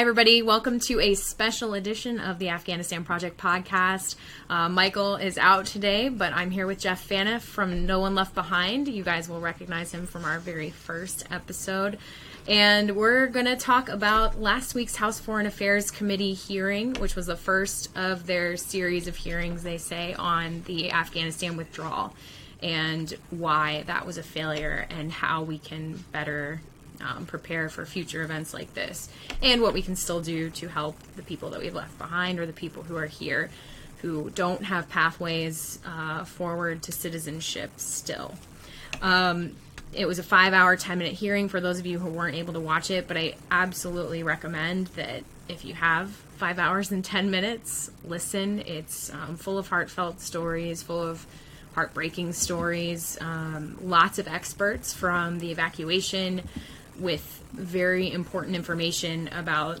Hi, everybody. Welcome to a special edition of the Afghanistan Project podcast. Uh, Michael is out today, but I'm here with Jeff Phaneuf from No One Left Behind. You guys will recognize him from our very first episode. And we're going to talk about last week's House Foreign Affairs Committee hearing, which was the first of their series of hearings, they say, on the Afghanistan withdrawal and why that was a failure and how we can better um, prepare for future events like this, and what we can still do to help the people that we've left behind or the people who are here who don't have pathways uh, forward to citizenship still. Um, it was a five hour, 10 minute hearing for those of you who weren't able to watch it, but I absolutely recommend that if you have five hours and 10 minutes, listen. It's um, full of heartfelt stories, full of heartbreaking stories, um, lots of experts from the evacuation with very important information about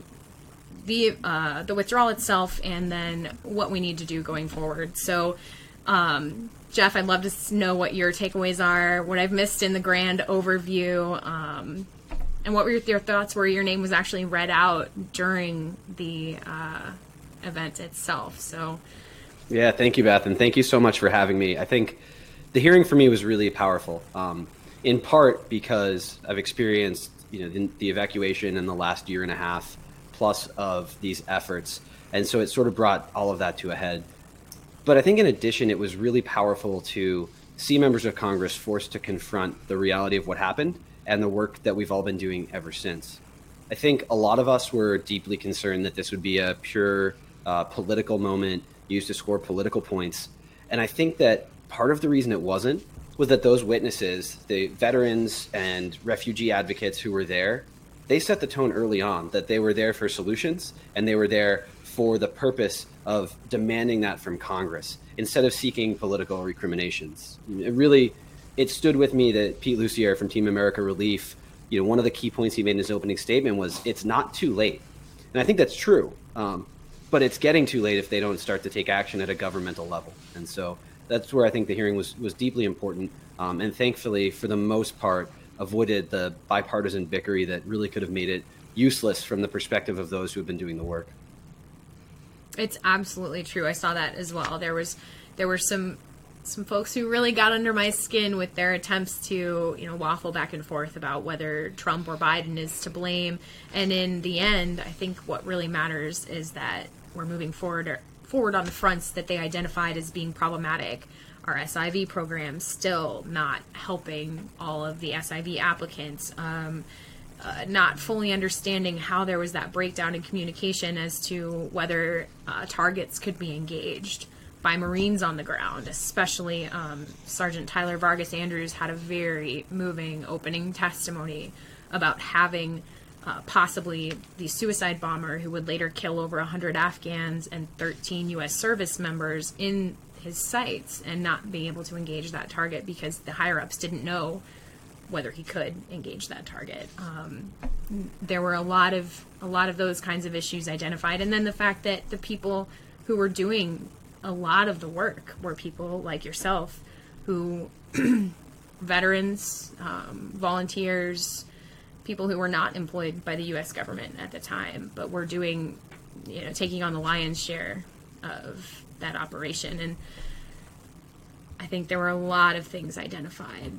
the uh, the withdrawal itself and then what we need to do going forward. So, um, Jeff, I'd love to know what your takeaways are, what I've missed in the grand overview, um, and what were your, your, thoughts where your name was actually read out during the uh, event itself. So, yeah, thank you, Beth, and thank you so much for having me. I think the hearing for me was really powerful. Um, in part because I've experienced you know the, the, evacuation in the last year and a half plus of these efforts, and so it sort of brought all of that to a head. But I think in addition, it was really powerful to see members of Congress forced to confront the reality of what happened and the work that we've all been doing ever since. I think a lot of us were deeply concerned that this would be a pure uh, political moment used to score political points. And I think that part of the reason it wasn't was that those witnesses, the veterans and refugee advocates who were there, they set the tone early on that they were there for solutions and they were there for the purpose of demanding that from Congress instead of seeking political recriminations. It really, it stood with me that Pete Lucier from Team America Relief, you know, one of the key points he made in his opening statement was it's not too late. And I think that's true. Um, but it's getting too late if they don't start to take action at a governmental level. And so that's where I think the hearing was was deeply important, um, and thankfully, for the most part, avoided the bipartisan bickery that really could have made it useless from the perspective of those who have been doing the work. It's absolutely true. I saw that as well. There was there were some some folks who really got under my skin with their attempts to, you know, waffle back and forth about whether Trump or Biden is to blame. And in the end, I think what really matters is that we're moving forward forward on the fronts that they identified as being problematic. Our SIV program still not helping all of the SIV applicants. Um, uh, not fully understanding how there was that breakdown in communication as to whether uh, targets could be engaged by Marines on the ground, especially um, Sergeant Tyler Vargas Andrews had a very moving opening testimony about having uh, possibly the suicide bomber who would later kill over 100 Afghans and 13 U.S. service members in his sights and not being able to engage that target because the higher ups didn't know whether he could engage that target. Um, there were a lot of a lot of those kinds of issues identified, and then the fact that the people who were doing a lot of the work were people like yourself, who veterans, um, volunteers, people who were not employed by the U.S. government at the time, but were doing, you know, taking on the lion's share of that operation. And I think there were a lot of things identified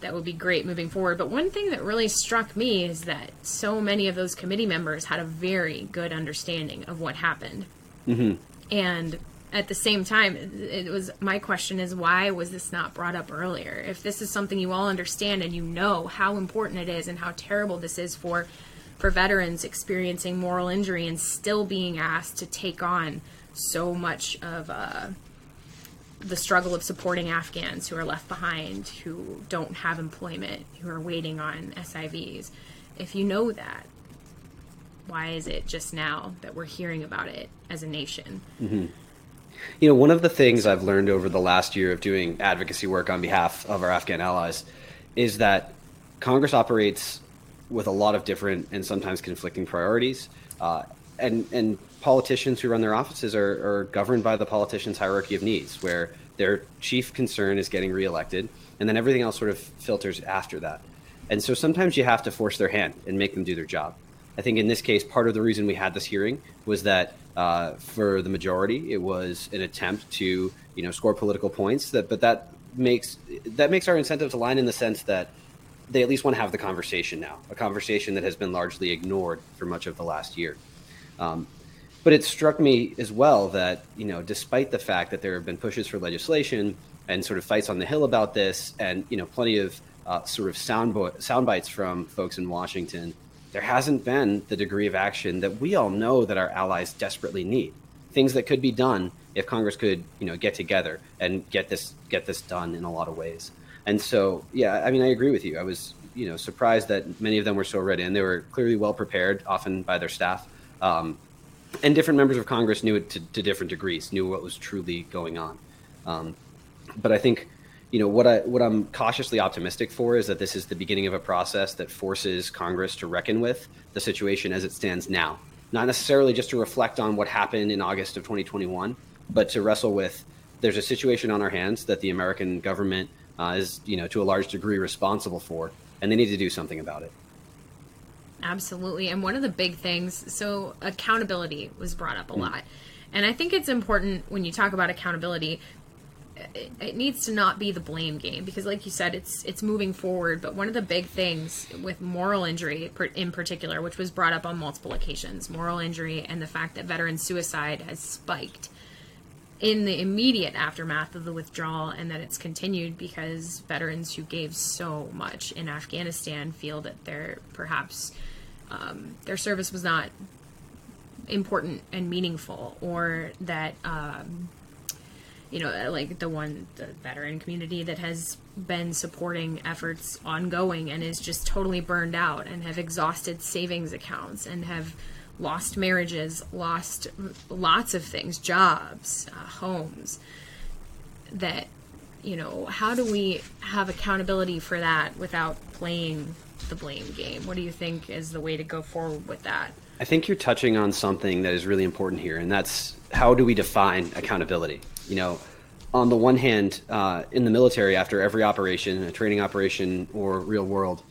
that would be great moving forward. But one thing that really struck me is that so many of those committee members had a very good understanding of what happened. Mm-hmm. And at the same time, it was my question is why was this not brought up earlier? If this is something you all understand and you know how important it is and how terrible this is for for veterans experiencing moral injury and still being asked to take on so much of uh, the struggle of supporting Afghans who are left behind, who don't have employment, who are waiting on SIVs. If you know that, why is it just now that we're hearing about it as a nation? Mm-hmm. You know, one of the things I've learned over the last year of doing advocacy work on behalf of our Afghan allies is that Congress operates with a lot of different and sometimes conflicting priorities. Uh, and, and politicians who run their offices are, are governed by the politician's hierarchy of needs, where their chief concern is getting reelected, and then everything else sort of filters after that. And so sometimes you have to force their hand and make them do their job. I think in this case, part of the reason we had this hearing was that uh, for the majority, it was an attempt to you know score political points. That but that makes that makes our incentives align in the sense that they at least want to have the conversation now, a conversation that has been largely ignored for much of the last year. Um, but it struck me as well that you know, despite the fact that there have been pushes for legislation and sort of fights on the hill about this, and you know, plenty of uh, sort of sound bo- sound bites from folks in Washington, there hasn't been the degree of action that we all know that our allies desperately need. Things that could be done if Congress could, you know, get together and get this get this done in a lot of ways. And so, yeah, I mean, I agree with you. I was, you know, surprised that many of them were so ready, and they were clearly well prepared, often by their staff. Um, and different members of Congress knew it to, to, different degrees, knew what was truly going on. Um, but I think, you know, what I what I'm cautiously optimistic for is that this is the beginning of a process that forces Congress to reckon with the situation as it stands now, not necessarily just to reflect on what happened in August of 2021, but to wrestle with there's a situation on our hands that the American government uh, is, you know, to a large degree responsible for, and they need to do something about it. Absolutely. And one of the big things, so accountability was brought up a mm. lot. And I think it's important when you talk about accountability, it, needs to not be the blame game because like you said it's it's moving forward. But one of the big things with moral injury in particular which was brought up on multiple occasions moral injury and the fact that veteran suicide has spiked in the immediate aftermath of the withdrawal and that it's continued because veterans who gave so much in Afghanistan feel that their perhaps um, their service was not important and meaningful or that um, you know like the one the veteran community that has been supporting efforts ongoing and is just totally burned out and have exhausted savings accounts and have lost marriages, lost lots of things, jobs, uh, homes. That, you know, how do we have accountability for that without playing the blame game? What do you think is the way to go forward with that? I think you're touching on something that is really important here, and that's how do we define accountability? You know, on the one hand, uh, in the military, after every operation, a training operation or real world,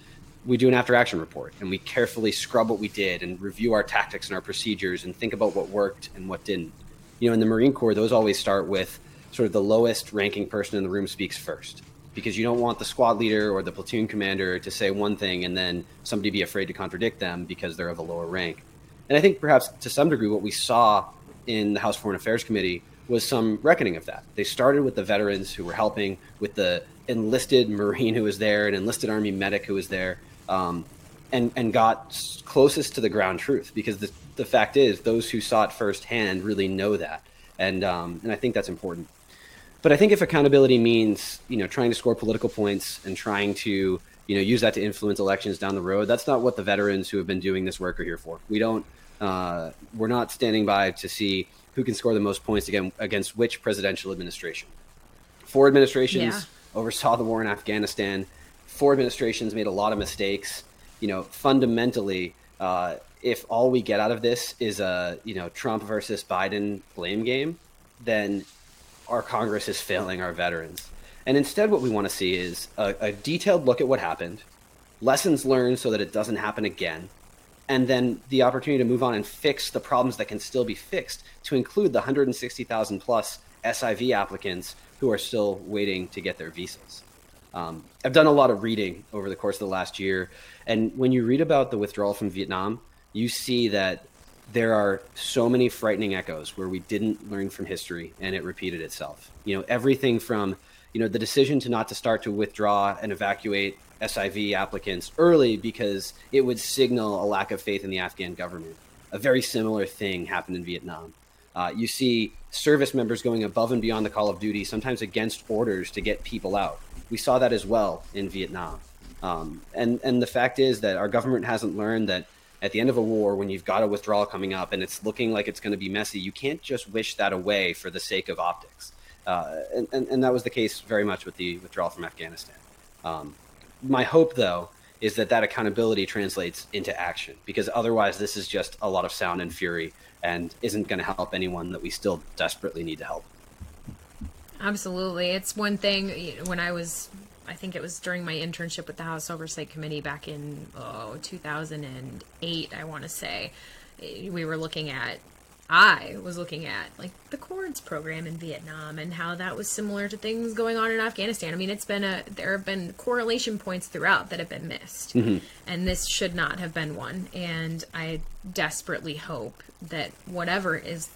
we do an after action report and we carefully scrub what we did and review our tactics and our procedures and think about what worked and what didn't. You know, in the Marine Corps, those always start with sort of the lowest ranking person in the room speaks first because you don't want the squad leader or the platoon commander to say one thing and then somebody be afraid to contradict them because they're of a lower rank. And I think perhaps to some degree what we saw in the House Foreign Affairs Committee was some reckoning of that. They started with the veterans who were helping, with the enlisted Marine who was there, an enlisted Army medic who was there, um, and and got closest to the ground truth because the the fact is those who saw it firsthand really know that, and um, and I think that's important. But I think if accountability means you know trying to score political points and trying to you know use that to influence elections down the road, that's not what the veterans who have been doing this work are here for. We don't. Uh, we're not standing by to see who can score the most points again against which presidential administration. Four administrations yeah. oversaw the war in Afghanistan four administrations made a lot of mistakes. You know, fundamentally, uh, if all we get out of this is a you know Trump versus Biden blame game, then our Congress is failing our veterans. And instead, what we want to see is a, a detailed look at what happened, lessons learned so that it doesn't happen again, and then the opportunity to move on and fix the problems that can still be fixed, to include the 160,000 plus SIV applicants who are still waiting to get their visas. Um, I've done a lot of reading over the course of the last year, and when you read about the withdrawal from Vietnam, you see that there are so many frightening echoes where we didn't learn from history and it repeated itself. You know, everything from you know the decision to not to start to withdraw and evacuate SIV applicants early because it would signal a lack of faith in the Afghan government. A very similar thing happened in Vietnam. Uh, you see service members going above and beyond the call of duty, sometimes against orders to get people out we saw that as well in Vietnam. Um, and and the fact is that our government hasn't learned that at the end of a war, when you've got a withdrawal coming up and it's looking like it's going to be messy, you can't just wish that away for the sake of optics. Uh, and, and, and, that was the case very much with the withdrawal from Afghanistan. Um, my hope, though, is that that accountability translates into action because otherwise, this is just a lot of sound and fury and isn't going to help anyone that we still desperately need to help. Absolutely. It's one thing when I was I think it was during my internship with the House Oversight Committee back in oh 2008, I want to say. We were looking at I was looking at like the CORDS program in Vietnam and how that was similar to things going on in Afghanistan. I mean, it's been a there have been correlation points throughout that have been missed, mm-hmm. and this should not have been one. And I desperately hope that whatever is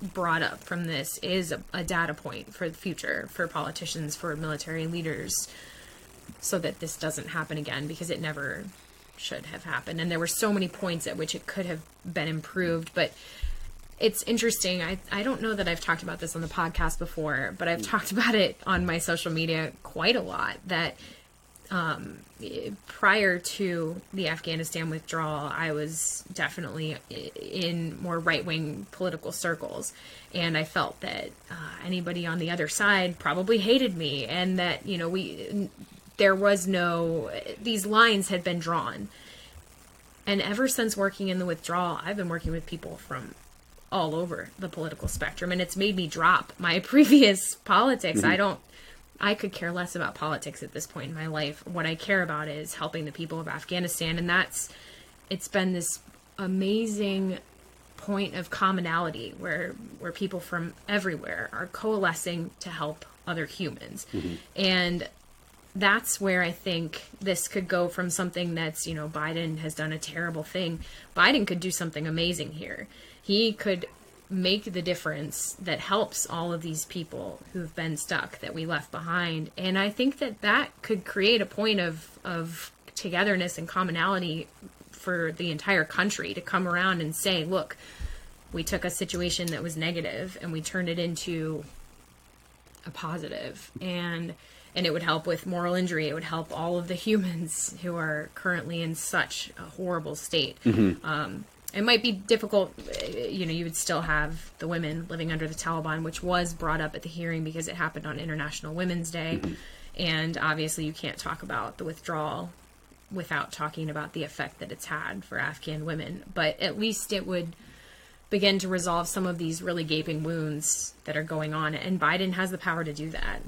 brought up from this is a, a data point for the future for politicians, for military leaders, so that this doesn't happen again because it never should have happened. And there were so many points at which it could have been improved, but it's interesting. I, I don't know that I've talked about this on the podcast before, but I've talked about it on my social media quite a lot. That um, prior to the Afghanistan withdrawal, I was definitely in more right wing political circles. And I felt that uh, anybody on the other side probably hated me, and that, you know, we, there was no, these lines had been drawn. And ever since working in the withdrawal, I've been working with people from all over the political spectrum and it's made me drop my previous politics. Mm-hmm. I don't I could care less about politics at this point in my life. What I care about is helping the people of Afghanistan and that's it's been this amazing point of commonality where where people from everywhere are coalescing to help other humans. Mm-hmm. And that's where I think this could go from something that's, you know, Biden has done a terrible thing. Biden could do something amazing here he could make the difference that helps all of these people who've been stuck that we left behind and i think that that could create a point of of togetherness and commonality for the entire country to come around and say look we took a situation that was negative and we turned it into a positive. and and it would help with moral injury it would help all of the humans who are currently in such a horrible state mm-hmm. um, it might be difficult. You know, you would still have the women living under the Taliban, which was brought up at the hearing because it happened on International Women's Day. Mm-hmm. And obviously, you can't talk about the withdrawal without talking about the effect that it's had for Afghan women. But at least it would begin to resolve some of these really gaping wounds that are going on. And Biden has the power to do that,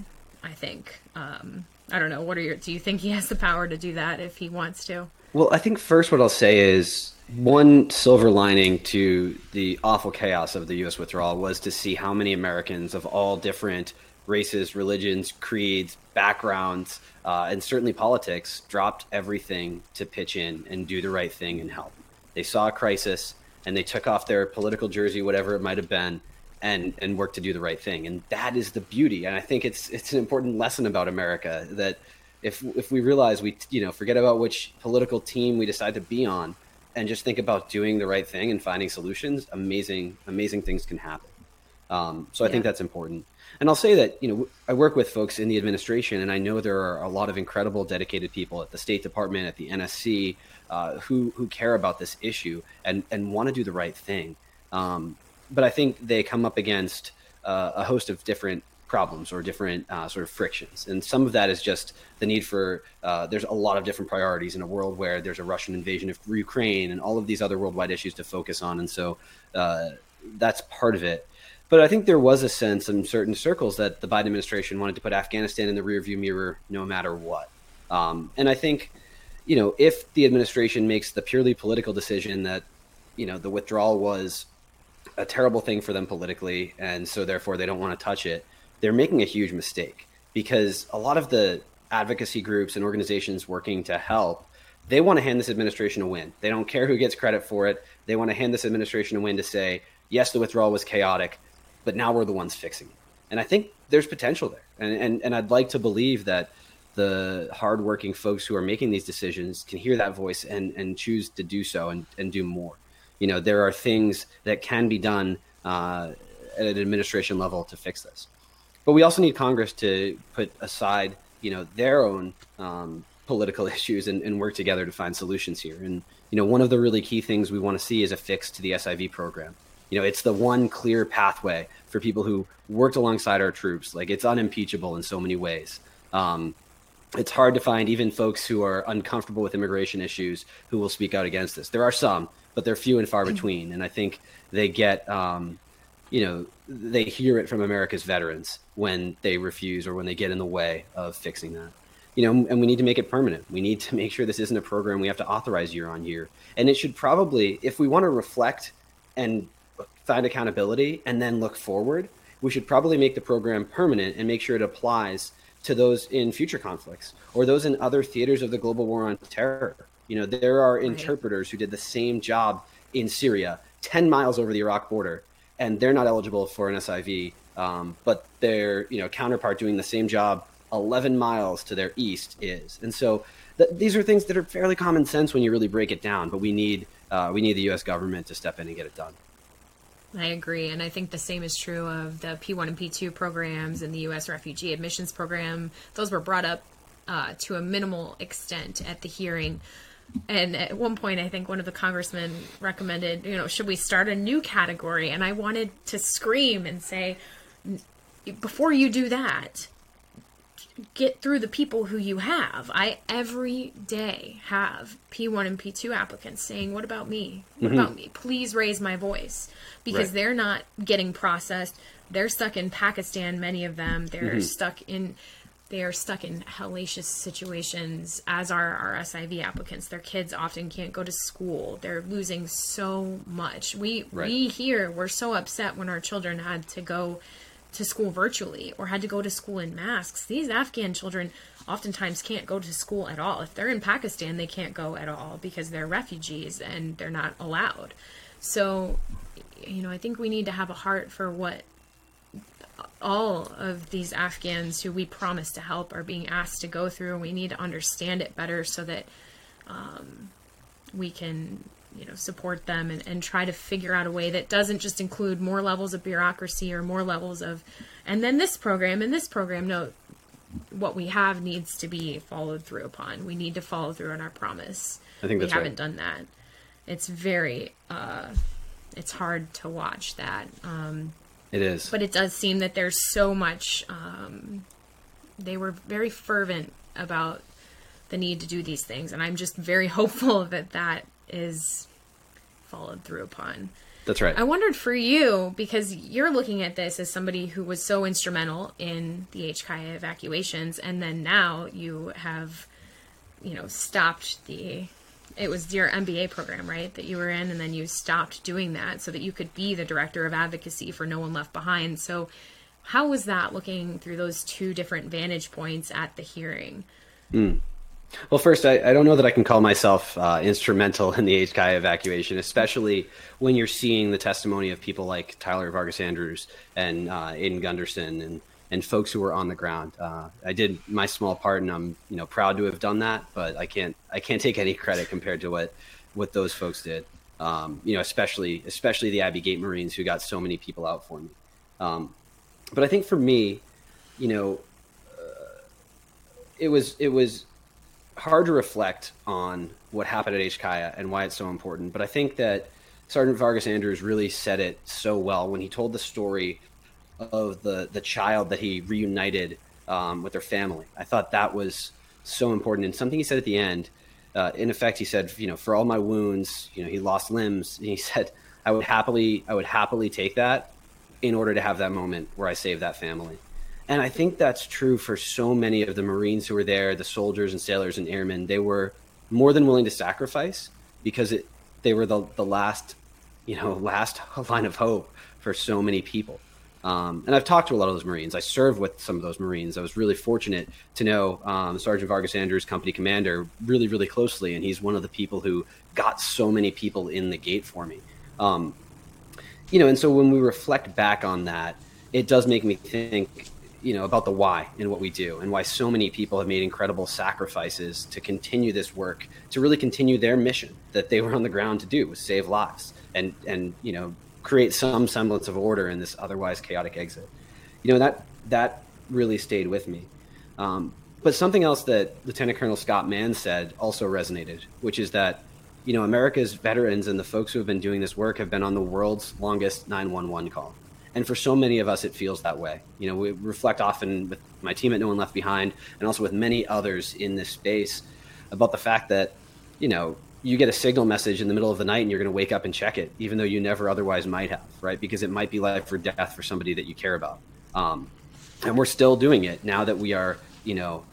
I think. Um, I don't know. What are your, do you think he has the power to do that if he wants to? Well, I think first what I'll say is one silver lining to the awful chaos of the U.S. withdrawal was to see how many Americans of all different races, religions, creeds, backgrounds, uh, and certainly politics dropped everything to pitch in and do the right thing and help. They saw a crisis and they took off their political jersey, whatever it might have been, and and worked to do the right thing. And that is the beauty. And I think it's it's an important lesson about America that if if we realize we you know forget about which political team we decide to be on and just think about doing the right thing and finding solutions, amazing, amazing things can happen. Um, so I yeah. think that's important. And I'll say that, you know, I work with folks in the administration, and I know there are a lot of incredible, dedicated people at the State Department, at the NSC, uh, who who care about this issue and and want to do the right thing. Um, but I think they come up against uh, a host of different problems or different uh, sort of frictions. And some of that is just the need for, uh, there's a lot of different priorities in a world where there's a Russian invasion of Ukraine and all of these other worldwide issues to focus on. And so uh, that's part of it. But I think there was a sense in certain circles that the Biden administration wanted to put Afghanistan in the rearview mirror no matter what. Um, and I think, you know, if the administration makes the purely political decision that, you know, the withdrawal was a terrible thing for them politically, and so therefore they don't want to touch it they're making a huge mistake because a lot of the advocacy groups and organizations working to help they want to hand this administration a win. They don't care who gets credit for it. They want to hand this administration a win to say, yes, the withdrawal was chaotic, but now we're the ones fixing it. And I think there's potential there. And, and, and I'd like to believe that the hardworking folks who are making these decisions can hear that voice and, and choose to do so and, and do more. You know, there are things that can be done uh, at an administration level to fix this but we also need Congress to put aside, you know, their own um, political issues and, and, work together to find solutions here. And you know, one of the really key things we want to see is a fix to the SIV program. You know, it's the one clear pathway for people who worked alongside our troops. Like it's unimpeachable in so many ways. Um, it's hard to find even folks who are uncomfortable with immigration issues who will speak out against this. There are some, but they're few and far between. And I think they get um, you know they hear it from America's veterans when they refuse or when they get in the way of fixing that. you know, and we need to make it permanent. We need to make sure this isn't a program we have to authorize year on year. And it should probably, if we want to reflect and find accountability and then look forward, we should probably make the program permanent and make sure it applies to those in future conflicts or those in other theaters of the global war on terror. You know, there are interpreters who did the same job in Syria, 10 miles over the Iraq border, and they're not eligible for an SIV, um, but their you know counterpart doing the same job 11 miles to their east is. And so th- these are things that are fairly common sense when you really break it down, but we need uh, we need the U.S. government to step in and get it done. I agree, and I think the same is true of the P1 and P2 programs and the U.S. refugee admissions program. Those were brought up uh, to a minimal extent at the hearing. And at one point, I think one of the congressmen recommended, you know, should we start a new category? And I wanted to scream and say, before you do that, get through the people who you have. I every day have P1 and P2 applicants saying, "What about me? What mm-hmm. about me? Please raise my voice." Because right. they're not getting processed. They're stuck in Pakistan, many of them. They're mm-hmm. stuck in they are stuck in hellacious situations as are our SIV applicants. Their kids often can't go to school. They're losing so much. We right. we here were so upset when our children had to go to school virtually or had to go to school in masks. These Afghan children oftentimes can't go to school at all. If they're in Pakistan, they can't go at all because they're refugees and they're not allowed. So, you know, I think we need to have a heart for what all of these Afghans who we promise to help are being asked to go through, and we need to understand it better so that um, we can you know support them and, and try to figure out a way that doesn't just include more levels of bureaucracy or more levels of and then this program and this program. No what we have needs to be followed through upon. We need to follow through on our promise. I think that's we haven't right. done that. It's very uh it's hard to watch that. Um it is but it does seem that there's so much um they were very fervent about the need to do these things and i'm just very hopeful that that is followed through upon. That's right. I wondered for you because you're looking at this as somebody who was so instrumental in the HKIA evacuations, and then now you have, you know, stopped the. It was your MBA program, right, that you were in, and then you stopped doing that so that you could be the director of advocacy for No One Left Behind. So, how was that looking through those two different vantage points at the hearing? Mm. Well, first, I, I, don't know that I can call myself uh, instrumental in the HKI evacuation, especially when you're seeing the testimony of people like Tyler Vargas Andrews and uh, Aidan Gunderson and, and folks who were on the ground. Uh, I did my small part, and I'm you know proud to have done that, but I can't I can't take any credit compared to what what those folks did. Um, you know, especially especially the Abbey Gate Marines who got so many people out for me. Um, but I think for me, you know, uh, it was it was hard to reflect on what happened at HKIA and why it's so important. But I think that Sergeant Vargas Andrews really said it so well when he told the story of the the child that he reunited um, with their family. I thought that was so important and something he said at the end. Uh, in effect, he said, you know, for all my wounds, you know, he lost limbs. And he said, I would happily, I would happily take that in order to have that moment where I save that family. And I think that's true for so many of the Marines who were there, the soldiers and sailors and airmen. They were more than willing to sacrifice because it, they were the, the last, you know, last line of hope for so many people. Um, and I've talked to a lot of those Marines. I served with some of those Marines. I was really fortunate to know um, Sergeant Vargas Andrews, company commander, really, really closely. And he's one of the people who got so many people in the gate for me. Um, you know, and so when we reflect back on that, it does make me think you know about the why and what we do and why so many people have made incredible sacrifices to continue this work to really continue their mission that they were on the ground to do was save lives and and you know create some semblance of order in this otherwise chaotic exit. You know that that really stayed with me. Um, but something else that lieutenant colonel scott mann said also resonated which is that you know america's veterans and the folks who have been doing this work have been on the world's longest 911 call. And for so many of us, it feels that way. You know, we reflect often with my team at No One Left Behind and also with many others in this space about the fact that, you know, you get a signal message in the middle of the night and you're going to wake up and check it, even though you never otherwise might have, right? Because it might be life or death for somebody that you care about. Um, and we're still doing it now that we are, you know,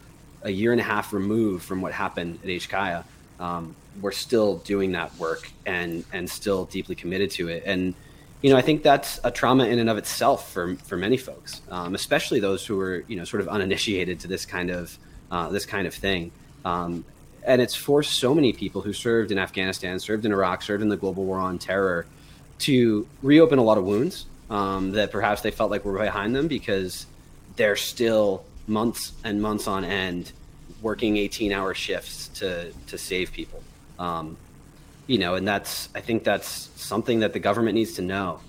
a year and a half removed from what happened at HKIA, um, we're still doing that work and and still deeply committed to it. And you know, I think that's a trauma in and of itself for for many folks, um, especially those who are you know sort of uninitiated to this kind of uh, this kind of thing. Um, and it's forced so many people who served in Afghanistan, served in Iraq, served in the global war on terror, to reopen a lot of wounds um, that perhaps they felt like were behind them because they're still months and months on end working 18 hour shifts to to save people. Um, you know and that's i think that's something that the government needs to know.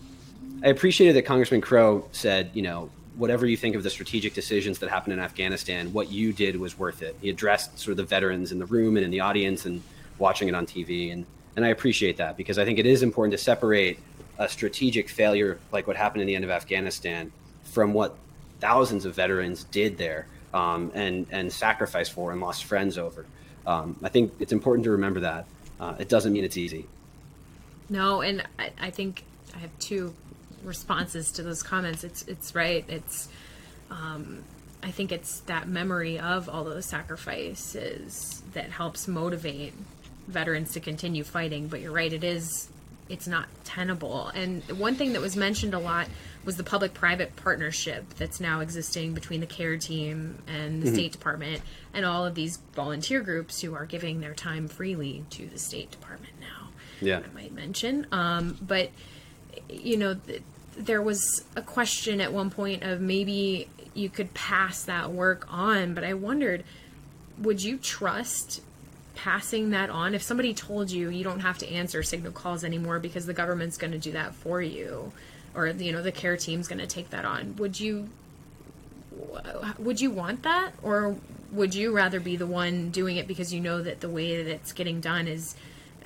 I appreciated that congressman crow said you know whatever you think of the strategic decisions that happened in afghanistan what you did was worth it he addressed sort of the veterans in the room and in the audience and watching it on tv and and i appreciate that because i think it is important to separate a strategic failure like what happened in the end of afghanistan from what thousands of veterans did there um, and and sacrificed for and lost friends over. Um, I think it's important to remember that. Uh, it doesn't mean it's easy. No, and I, I, think I have two responses to those comments. It's it's right. It's um, I think it's that memory of all those sacrifices that helps motivate veterans to continue fighting. But you're right. It is it's not tenable. And one thing that was mentioned a lot was the public private partnership that's now existing between the care team and the mm-hmm. State Department and all of these volunteer groups who are giving their time freely to the State Department now. Yeah. I might mention. Um, but, you know, th- there was a question at one point of maybe you could pass that work on, but I wondered would you trust passing that on? If somebody told you you don't have to answer signal calls anymore because the government's going to do that for you or you know the care team's going to take that on would you would you want that? Or would you rather be the one doing it because you know that the way that it's getting done is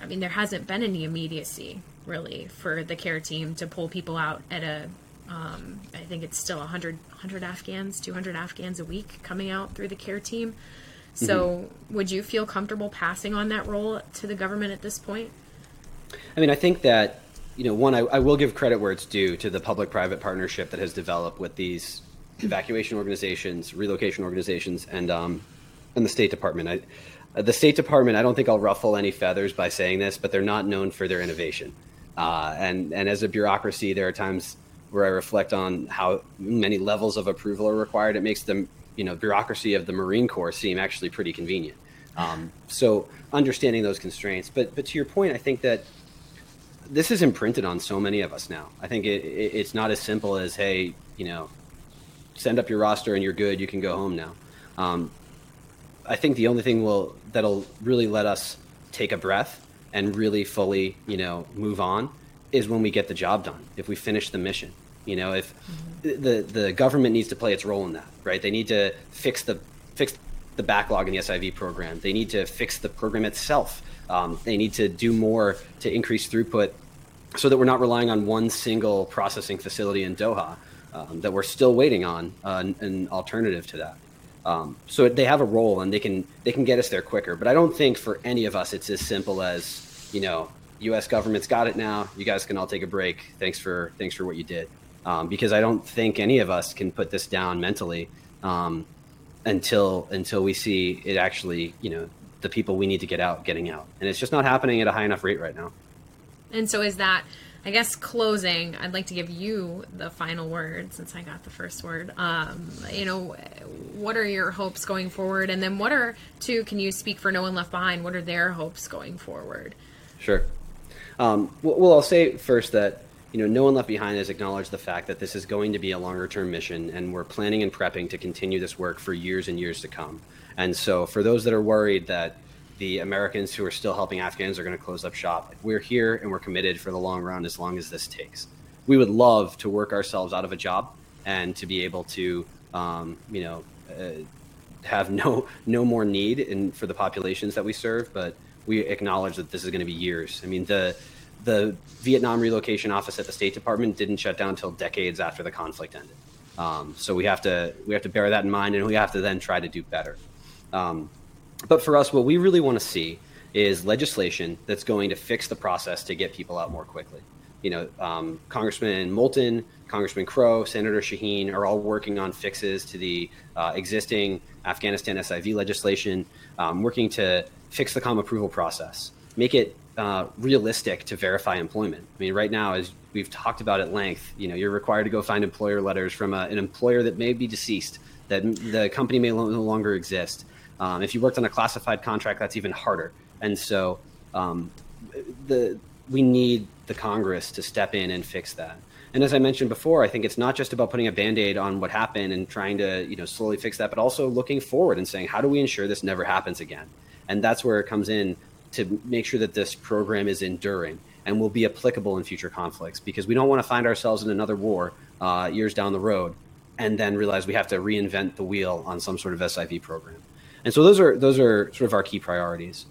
i mean there hasn't been any immediacy really for the care team to pull people out at a um, I think it's still 100, 100 Afghans, 200 Afghans a week coming out through the care team. So, mm-hmm. would you feel comfortable passing on that role to the government at this point? I mean, I think that you know, one, I, I will give credit where it's due to the public-private partnership that has developed with these evacuation organizations, relocation organizations, and um, and the State Department. I, the State Department, I don't think I'll ruffle any feathers by saying this, but they're not known for their innovation. Uh, and and as a bureaucracy, there are times where I reflect on how many levels of approval are required. It makes them you know bureaucracy of the Marine Corps seem actually pretty convenient. Um, so understanding those constraints, but but to your point, I think that this is imprinted on so many of us now. I think it, it, it's not as simple as hey, you know, send up your roster and you're good. You can go home now. Um, I think the only thing will that'll really let us take a breath and really fully, you know, move on is when we get the job done. If we finish the mission. You know, if mm-hmm. the the government needs to play its role in that, right? They need to fix the fix the backlog in the SIV program. They need to fix the program itself. Um, they need to do more to increase throughput, so that we're not relying on one single processing facility in Doha. Um, that we're still waiting on uh, an, an, alternative to that. Um, so they have a role and they can they can get us there quicker. But I don't think for any of us it's as simple as you know U.S. government's got it now. You guys can all take a break. Thanks for thanks for what you did um, because I don't think any of us can put this down mentally um, until until we see it actually, you know, the people we need to get out getting out, and it's just not happening at a high enough rate right now. And so, is that? I guess closing, I'd like to give you the final word since I got the first word. Um, you know, what are your hopes going forward? And then what are, two, can you speak for No One Left Behind? What are their hopes going forward? Sure. Um, well, I'll say first that you know, no one left behind has acknowledged the fact that this is going to be a longer term mission, and we're planning and prepping to continue this work for years and years to come. And so, for those that are worried that the Americans who are still helping Afghans are going to close up shop, we're here and we're committed for the long run as long as this takes. We would love to work ourselves out of a job and to be able to, um, you know, uh, have no no more need in for the populations that we serve, but we acknowledge that this is going to be years. I mean, the the Vietnam relocation office at the State Department didn't shut down until decades after the conflict ended. Um, so we have to we have to bear that in mind, and we have to then try to do better. Um, but for us, what we really want to see is legislation that's going to fix the process to get people out more quickly. you know, um, Congressman Moulton, Congressman Crow, Senator Shaheen are all working on fixes to the uh, existing Afghanistan SIV legislation, um, working to fix the COM approval process, make it uh, realistic to verify employment. I mean, right now, as we've talked about at length, you know, you're required to go find employer letters from a, an employer that may be deceased, that the company may no longer exist. Um, if you worked on a classified contract, that's even harder. And so, um, the we need the Congress to step in and fix that. And as I mentioned before, I think it's not just about putting a band-aid on what happened and trying to, you know, slowly fix that, but also looking forward and saying, how do we ensure this never happens again? And that's where it comes in to make sure that this program is enduring and will be applicable in future conflicts because we don't want to find ourselves in another war uh, years down the road and then realize we have to reinvent the wheel on some sort of SIV program. And so those are those are sort of our key priorities.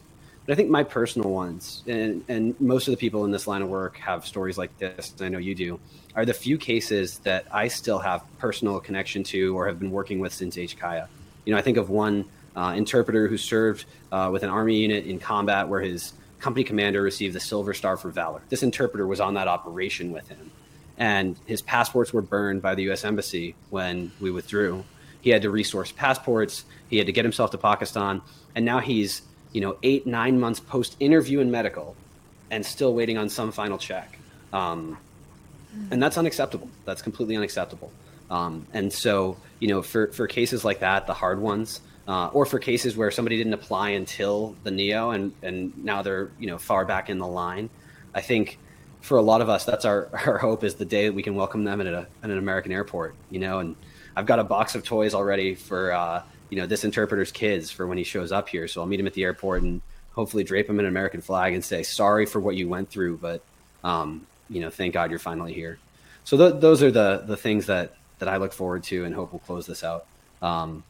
But I think my personal ones, and, and most of the people in this line of work have stories like this, I know you do, are the few cases that I still have personal connection to or have been working with since HKIA. You know, I think of one uh, interpreter who served uh, with an army unit in combat where his company commander received the Silver Star for Valor. This interpreter was on that operation with him, and his passports were burned by the U.S. Embassy when we withdrew. He had to resource passports. He had to get himself to Pakistan, and now he's you know eight nine months post interview and medical, and still waiting on some final check. Um, and that's unacceptable. That's completely unacceptable. Um, and so, you know, for, for cases like that, the hard ones, uh, or for cases where somebody didn't apply until the neo and and now they're you know far back in the line i think for a lot of us that's our, our hope is the day that we can welcome them at, a, at an american airport you know and i've got a box of toys already for uh, you know this interpreter's kids for when he shows up here so i'll meet him at the airport and hopefully drape him in an american flag and say sorry for what you went through but um, you know thank god you're finally here so th- those are the the things that that i look forward to and hope will close this out um,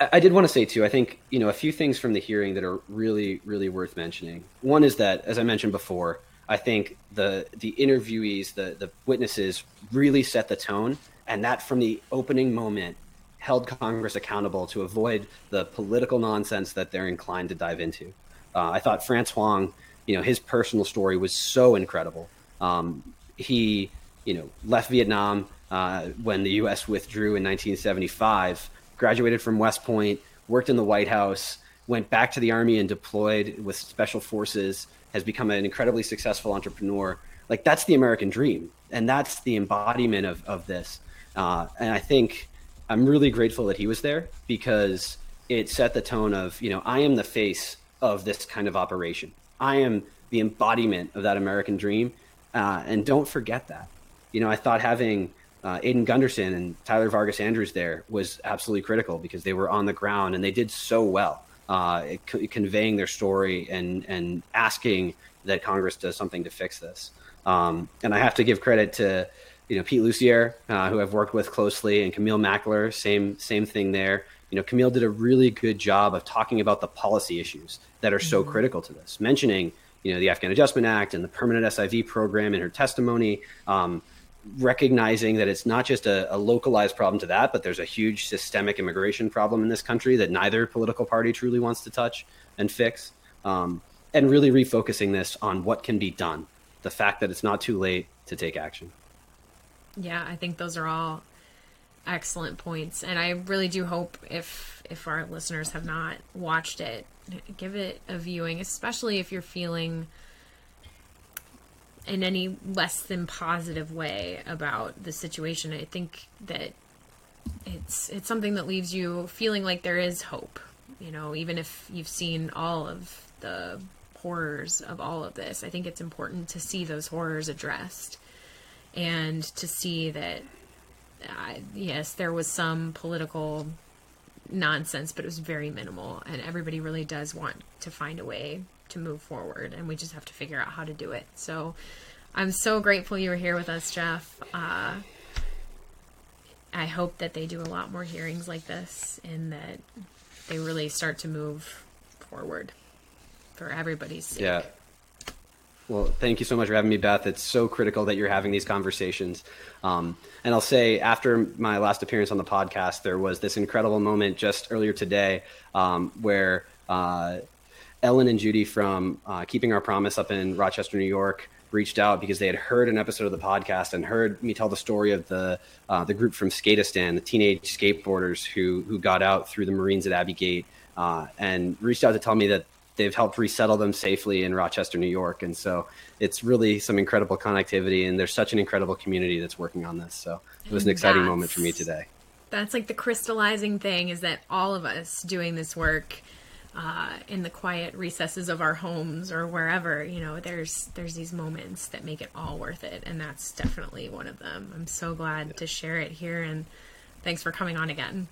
I did want to say too. I think you know a few things from the hearing that are really, really worth mentioning. One is that, as I mentioned before, I think the the interviewees, the the witnesses, really set the tone, and that from the opening moment held Congress accountable to avoid the political nonsense that they're inclined to dive into. Uh, I thought Franz Hoang, you know, his personal story was so incredible. Um, he, you know, left Vietnam uh, when the U.S. withdrew in 1975 graduated from West Point, worked in the White House, went back to the Army and deployed with Special Forces, has become an incredibly successful entrepreneur. Like that's the American dream, and that's the embodiment of of this. Uh, and I think I'm really grateful that he was there because it set the tone of you know I am the face of this kind of operation. I am the embodiment of that American dream, uh, and don't forget that. You know, I thought having uh, Aidan Gunderson and Tyler Vargas Andrews there was absolutely critical because they were on the ground and they did so well, uh, conveying their story and and asking that Congress does something to fix this. Um, and I have to give credit to you know Pete Lucier, uh, who I've worked with closely, and Camille Mackler. Same same thing there. You know, Camille did a really good job of talking about the policy issues that are so mm-hmm. critical to this, mentioning you know the Afghan Adjustment Act and the permanent SIV program in her testimony. Um, recognizing that it's not just a, a, localized problem to that, but there's a huge systemic immigration problem in this country that neither political party truly wants to touch and fix. Um, and really refocusing this on what can be done, the fact that it's not too late to take action. Yeah, I think those are all excellent points, and I really do hope if if our listeners have not watched it, give it a viewing, especially if you're feeling in any less than positive way about the situation. I think that it's it's something that leaves you feeling like there is hope. You know, even if you've seen all of the horrors of all of this, I think it's important to see those horrors addressed and to see that uh, yes, there was some political nonsense, but it was very minimal, and everybody really does want to find a way to move forward, and we just have to figure out how to do it. So I'm so grateful you were here with us, Jeff. Uh, I hope that they do a lot more hearings like this and that they really start to move forward for everybody's sake. Yeah. Well, thank you so much for having me, Beth. It's so critical that you're having these conversations. Um, and I'll say, after my last appearance on the podcast, there was this incredible moment just earlier today um, where uh, Ellen and Judy from uh, Keeping Our Promise up in Rochester, New York, reached out because they had heard an episode of the podcast and heard me tell the story of the uh, the group from Skateistan, the teenage skateboarders who who got out through the Marines at Abbey Gate, uh, and reached out to tell me that they've helped resettle them safely in Rochester, New York. And so it's really some incredible connectivity, and there's such an incredible community that's working on this. So it was an exciting That's- moment for me today. That's like the crystallizing thing is that all of us doing this work uh, in the quiet recesses of our homes or wherever, you know, there's there's these moments that make it all worth it, and that's definitely one of them. I'm so glad to share it here, and thanks for coming on again.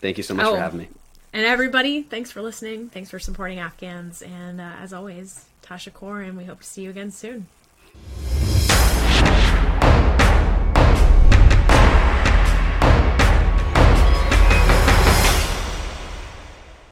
Thank you so much Oh. for having me. And everybody, thanks for listening. Thanks for supporting Afghans. And uh, as always, Tashakor, and we hope to see you again soon.